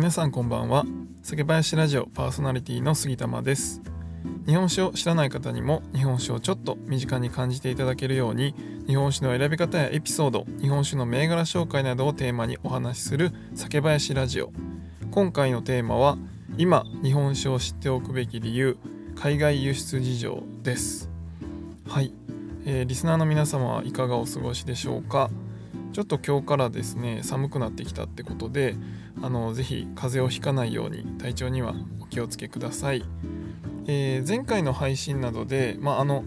皆さんこんばんは。酒林ラジオパーソナリティの杉玉です。日本酒を知らない方にも日本酒をちょっと身近に感じていただけるように日本酒の選び方やエピソード日本酒の銘柄紹介などをテーマにお話しする酒林ラジオ。今回のテーマは今日本酒を知っておくべき理由海外輸出事情です。はい、えー、リスナーの皆様はいかがお過ごしでしょうか？ちょっと今日からですね寒くなってきたってことであのぜひ風邪をひかないように体調にはお気をつけください、えー、前回の配信などで、まあ、あの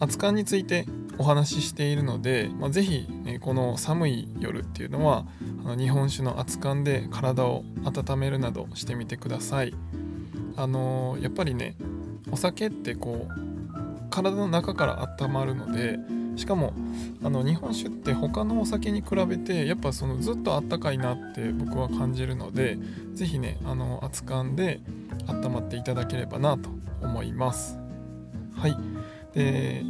熱燗についてお話ししているので、まあ、ぜひ、ね、この寒い夜っていうのはあの日本酒の熱燗で体を温めるなどしてみてください。あのやっぱりねお酒ってこう体の中から温まるのでしかもあの日本酒って他のお酒に比べてやっぱそのずっとあったかいなって僕は感じるので是非ねあの熱燗で温まっていただければなと思います。はい。で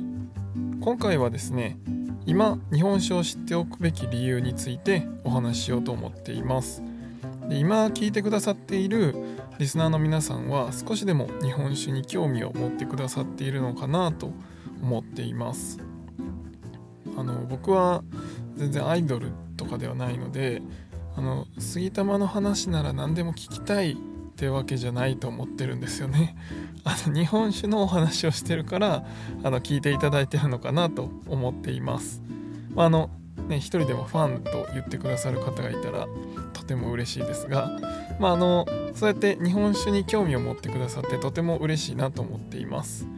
今回はですね今日本酒を知っておくべき理由についてお話ししようと思っています。で今聞いてくださっているリスナーの皆さんは少しでも日本酒に興味を持ってくださっているのかなと思っています。あの僕は全然アイドルとかではないのであの杉玉の話なら何でも聞きたいってわけじゃないと思ってるんですよね。あの日本酒のお話をしてるからあの聞いていただいてるのかなと思っています。まあ、あのね一人でもファンと言ってくださる方がいたらとても嬉しいですが、まあ、あのそうやって日本酒に興味を持ってくださってとても嬉しいなと思っています。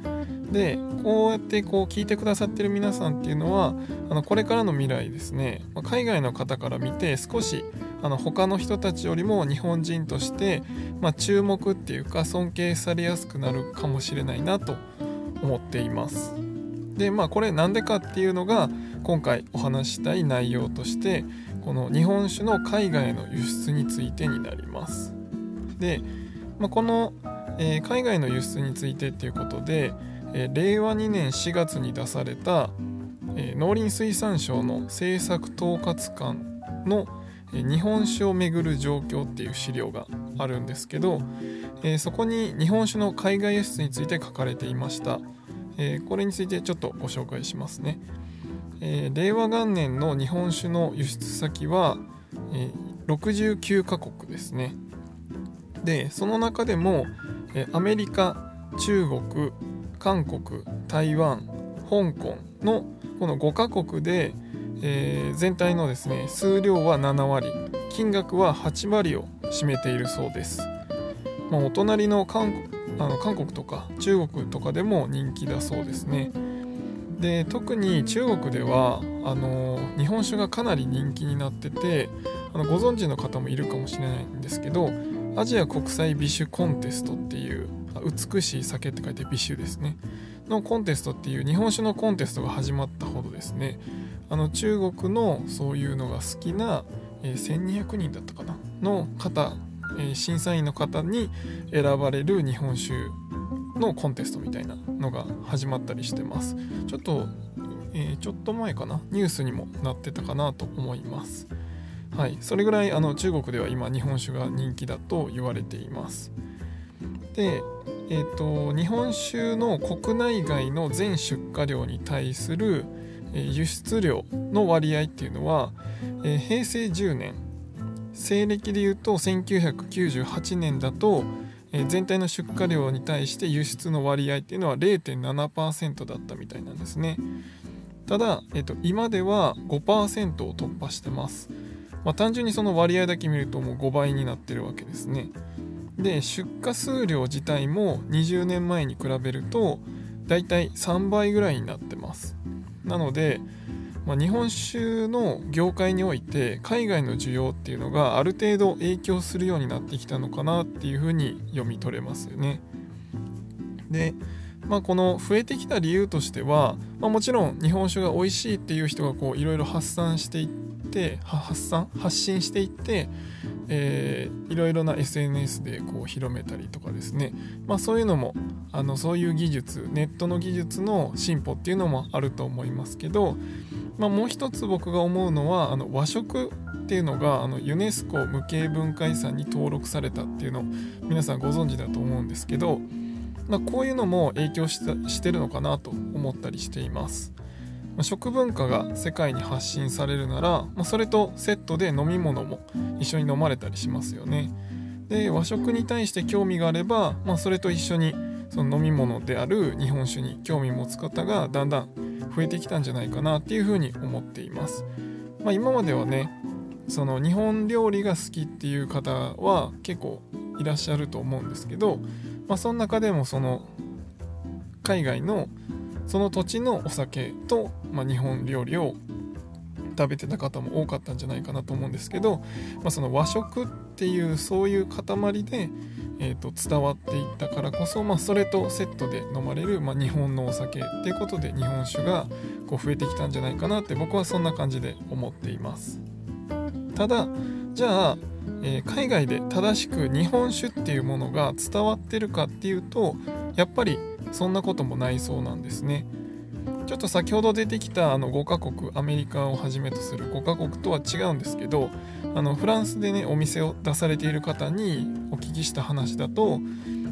でこうやってこう聞いてくださってる皆さんっていうのはあのこれからの未来ですね、ま海外の方から見て少しあの他の人たちよりも日本人として、まあ、注目っていうか尊敬されやすくなるかもしれないなと思っています。でまあこれなんでかっていうのが今回お話したい内容としてこの日本酒の海外の輸出についてになります。で、まあ、この、えー、海外の輸出についてっていうことでえ、令和2年4月に出された、え、農林水産省の政策統括官の、え、日本酒をめぐる状況っていう資料があるんですけど、えそこに日本酒の海外輸出について書かれていました、えこれについてちょっとご紹介しますね、え令和元年の日本酒の輸出先は、え69カ国ですね。でその中でも、えアメリカ中国韓国台湾香港のこの5カ国で、えー、全体のですね数量は7割金額は8割を占めているそうです、まあ、お隣の韓あの韓国とか中国とかでも人気だそうですね。で特に中国ではあの日本酒がかなり人気になっててあのご存知の方もいるかもしれないんですけどアジア国際美酒コンテストっていう美しい酒って書いて美酒ですねのコンテストっていう日本酒のコンテストが始まったほどですねあの中国のそういうのが好きな、えー、1200人だったかなの方、えー、審査員の方に選ばれる日本酒のコンテストみたいなのが始まったりしてますちょっと、えー、ちょっと前かなニュースにもなってたかなと思いますはい、それぐらいあの中国では今日本酒が人気だと言われています。で、えーと、日本酒の国内外の全出荷量に対する、輸出量の割合っていうのは、えー、平成10年西暦でいうと1998年だと、えー、全体の出荷量に対して輸出の割合っていうのは0.7%だったみたいなんですねただ、えーと今では5%を突破してますまあ、単純にその割合だけ見るともう5倍になってるわけですね。で出荷数量自体も20年前に比べるとだいたい3倍ぐらいになってます。なので、まあ、日本酒の業界において海外の需要っていうのがある程度影響するようになってきたのかなっていうふうに読み取れますよね。で、まあ、この増えてきた理由としては、まあ、もちろん日本酒が美味しいっていう人がいろいろ発散していって発散発信していって、えー、いろいろな SNS でこう広めたりとかですね、まあ、そういうのもあのそういう技術ネットの技術の進歩っていうのもあると思いますけど、まあ、もう一つ僕が思うのはあの和食っていうのがあのユネスコ無形文化遺産に登録されたっていうのを皆さんご存知だと思うんですけど、まあ、こういうのも影響してるのかなと思ったりしています。ま食文化が世界に発信されるなら、まあ、それとセットで飲み物も一緒に飲まれたりしますよね。で和食に対して興味があれば、まあ、それと一緒にその飲み物である日本酒に興味持つ方がだんだん増えてきたんじゃないかなっていうふうに思っています。まあ、今まではねその日本料理が好きっていう方は結構いらっしゃると思うんですけど、まあ、その中でもその海外のその土地のお酒と、まあ、日本料理を食べてた方も多かったんじゃないかなと思うんですけど、まあ、その和食っていうそういう塊で、えー、と伝わっていったからこそ、まあ、それとセットで飲まれる、まあ、日本のお酒っていうことで日本酒がこう増えてきたんじゃないかなって僕はそんな感じで思っています。ただじゃあ、えー、海外で正しく日本酒っていうものが伝わってるかっていうとやっぱりそんなこともないそうなんですね。ちょっと先ほど出てきたあの5カ国アメリカをはじめとする5カ国とは違うんですけどあのフランスでねお店を出されている方にお聞きした話だと、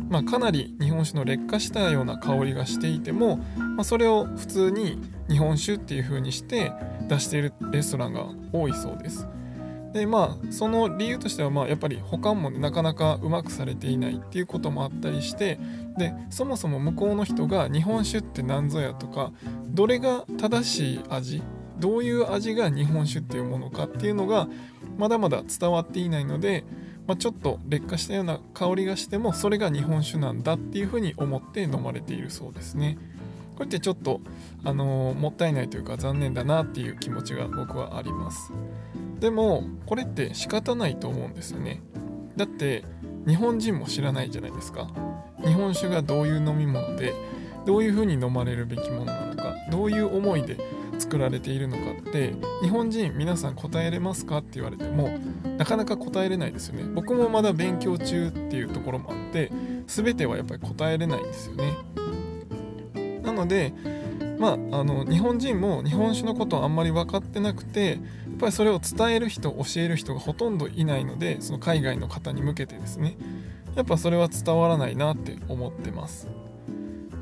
まあ、かなり日本酒の劣化したような香りがしていても、まあ、それを普通に日本酒っていう風にして出しているレストランが多いそうです。でまあその理由としてはまあやっぱり保管も、なかなかうまくされていないっていうこともあったりしてでそもそも向こうの人が日本酒って何ぞやとかどれが正しい味どういう味が日本酒っていうものかっていうのがまだまだ伝わっていないので、まあ、ちょっと劣化したような香りがしてもそれが日本酒なんだっていうふうに思って飲まれているそうですね。これってちょっと、あのー、もったいないというか残念だなっていう気持ちが僕はあります。でもこれって仕方ないと思うんですよね。だって日本人も知らないじゃないですか。日本酒がどういう飲み物でどういうふうに飲まれるべきものなのかどういう思いで作られているのかって日本人皆さん答えれますかって言われてもなかなか答えれないですよね。僕もまだ勉強中っていうところもあって全てはやっぱり答えれないんですよね。なのでまあ、あの日本人も日本酒のことをあんまり分かってなくてぱりそれを伝える人教える人がほとんどいないのでその海外の方に向けてですね。やっぱそれは伝わらないなって思ってます。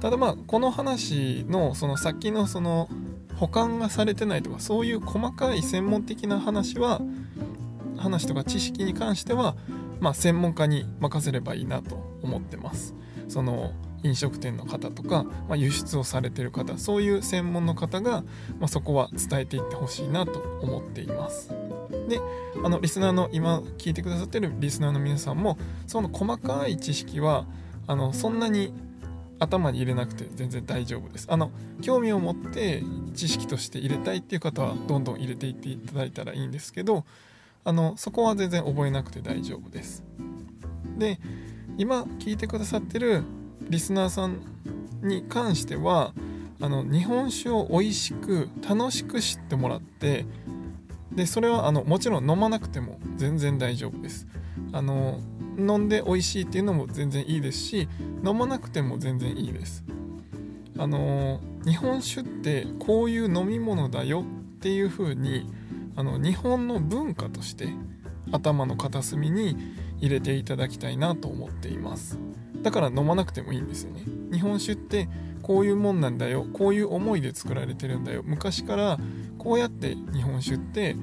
ただまあこの話のその先のその保管がされてないとかそういう細かい専門的な話は話とか知識に関してはまあ専門家に任せればいいなと思ってます。その飲食店の方とか、まあ、輸出をされてる方そういう専門の方が、まあ、そこは伝えていってほしいなと思っています。であのリスナーの今聞いてくださってるリスナーの皆さんもその細かい知識はあのそんなに頭に入れなくて全然大丈夫です。あの興味を持って知識として入れたいっていう方はどんどん入れていっていただいたらいいんですけどあのそこは全然覚えなくて大丈夫です。で今聞いてくださってるリスナーさんに関してはあの日本酒を美味しく楽しく知ってもらってでそれはあのもちろん飲まなくても全然大丈夫です。あの飲んで美味しいっていうのも全然いいですし飲まなくても全然いいです。あの日本酒ってこういう飲み物だよっていう風にあの日本の文化として頭の片隅に入れていただきたいなと思っています。だから飲まなくてもいいんですよね。日本酒ってこういうもんなんだよ。こういう思いで作られてるんだよ。昔からこうやって日本酒って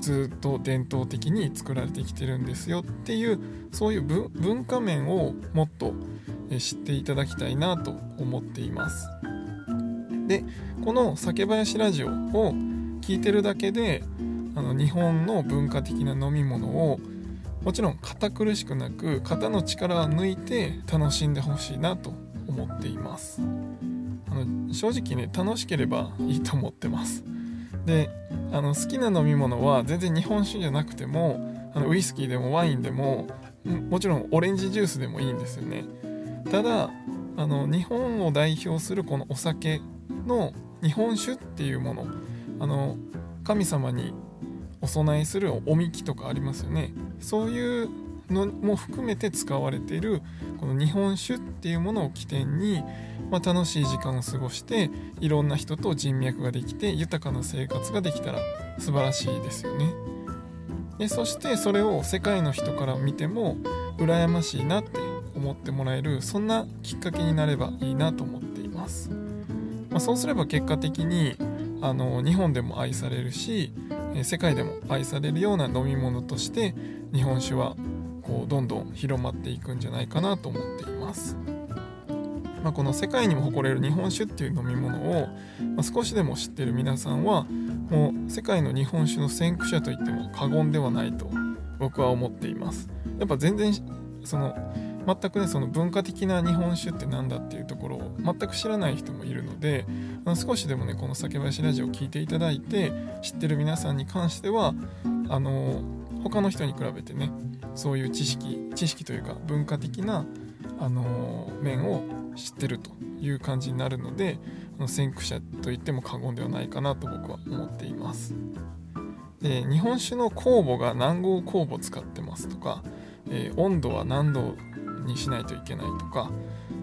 ずっと伝統的に作られてきてるんですよ。っていうそういう文化面をもっと知っていただきたいなと思っています。でこの酒林ラジオを聞いてるだけであの日本の文化的な飲み物をもちろん堅苦しくなく肩の力は抜いて楽しんでほしいなと思っています。あの正直ね楽しければいいと思ってます。であの好きな飲み物は全然日本酒じゃなくてもあのウイスキーでもワインでももちろんオレンジジュースでもいいんですよね。ただあの日本を代表するこのお酒の日本酒っていうものあの神様にお供えするおみきとかありますよね。そういうのも含めて使われているこの日本酒っていうものを起点に、まあ、楽しい時間を過ごしていろんな人と人脈ができて豊かな生活ができたら素晴らしいですよね。でそしてそれを世界の人から見ても羨ましいなって思ってもらえるそんなきっかけになればいいなと思っています、まあ、そうすれば結果的にあの日本でも愛されるし世界でも愛されるような飲み物として日本酒はこうどんどん広まっていくんじゃないかなと思っています。まあ、この世界にも誇れる日本酒っていう飲み物を、ま、少しでも知ってる皆さんはもう世界の日本酒の先駆者といっても過言ではないと僕は思っています。やっぱ全然その全くねその文化的な日本酒って何だっていうところを全く知らない人もいるのであの少しでもねこの酒林ラジオを聴いていただいて知ってる皆さんに関してはあの他の人に比べてねそういう知識知識というか文化的な、あの面を知ってるという感じになるのであの先駆者と言っても過言ではないかなと僕は思っています。で日本酒の酵母が何号酵母使ってますとか、えー、温度は何度にしないといけないとか、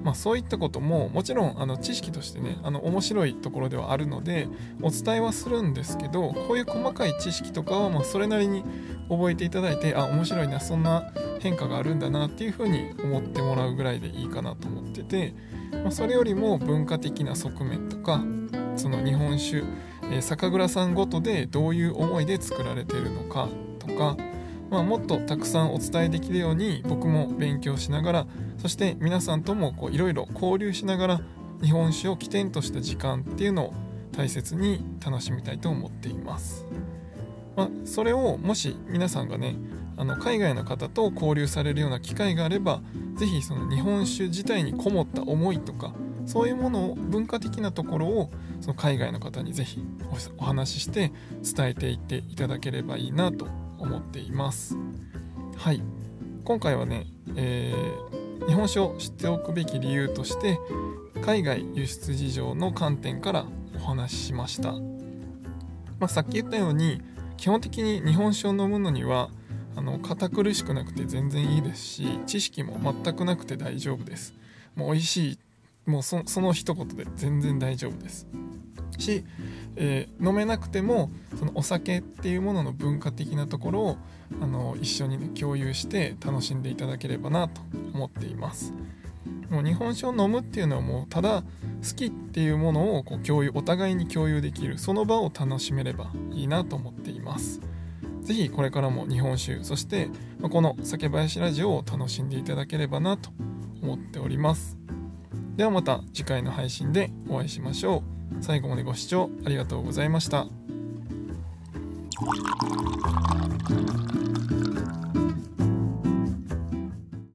まあ、そういったことももちろんあの知識としてねあの面白いところではあるのでお伝えはするんですけどこういう細かい知識とかはまそれなりに覚えていただいてあ面白いなそんな変化があるんだなっていうふうに思ってもらうぐらいでいいかなと思ってて、まあ、それよりも文化的な側面とかその日本酒、えー、酒蔵さんごとでどういう思いで作られてるのかとか、まあ、もっとたくさんお伝えできるように僕も勉強しながらそして皆さんともいろいろ交流しながら日本酒を起点とした時間っていうのを大切に楽しみたいと思っています。まあ、それをもし皆さんがねあの海外の方と交流されるような機会があれば是非その日本酒自体にこもった思いとかそういうものを文化的なところをその海外の方に是非お話しして伝えていっていただければいいなと思っています。はい。今回はね、えー、日本酒を知っておくべき理由として海外輸出事情の観点からお話ししました、まあ、さっき言ったように基本的に日本酒を飲むのにはあの堅苦しくなくて全然いいですし知識も全くなくて大丈夫です。もう美味しいもうその一言で全然大丈夫です。し、えー、飲めなくてもそのお酒っていうものの文化的なところをあの一緒に、ね、共有して楽しんでいただければなと思っています。もう日本酒を飲むっていうのはもうただ好きっていうものをこう共有お互いに共有できるその場を楽しめればいいなと思っています。是非これからも日本酒そしてこの酒林ラジオを楽しんでいただければなと思っております。ではまた次回の配信でお会いしましょう。最後までご視聴ありがとうございました。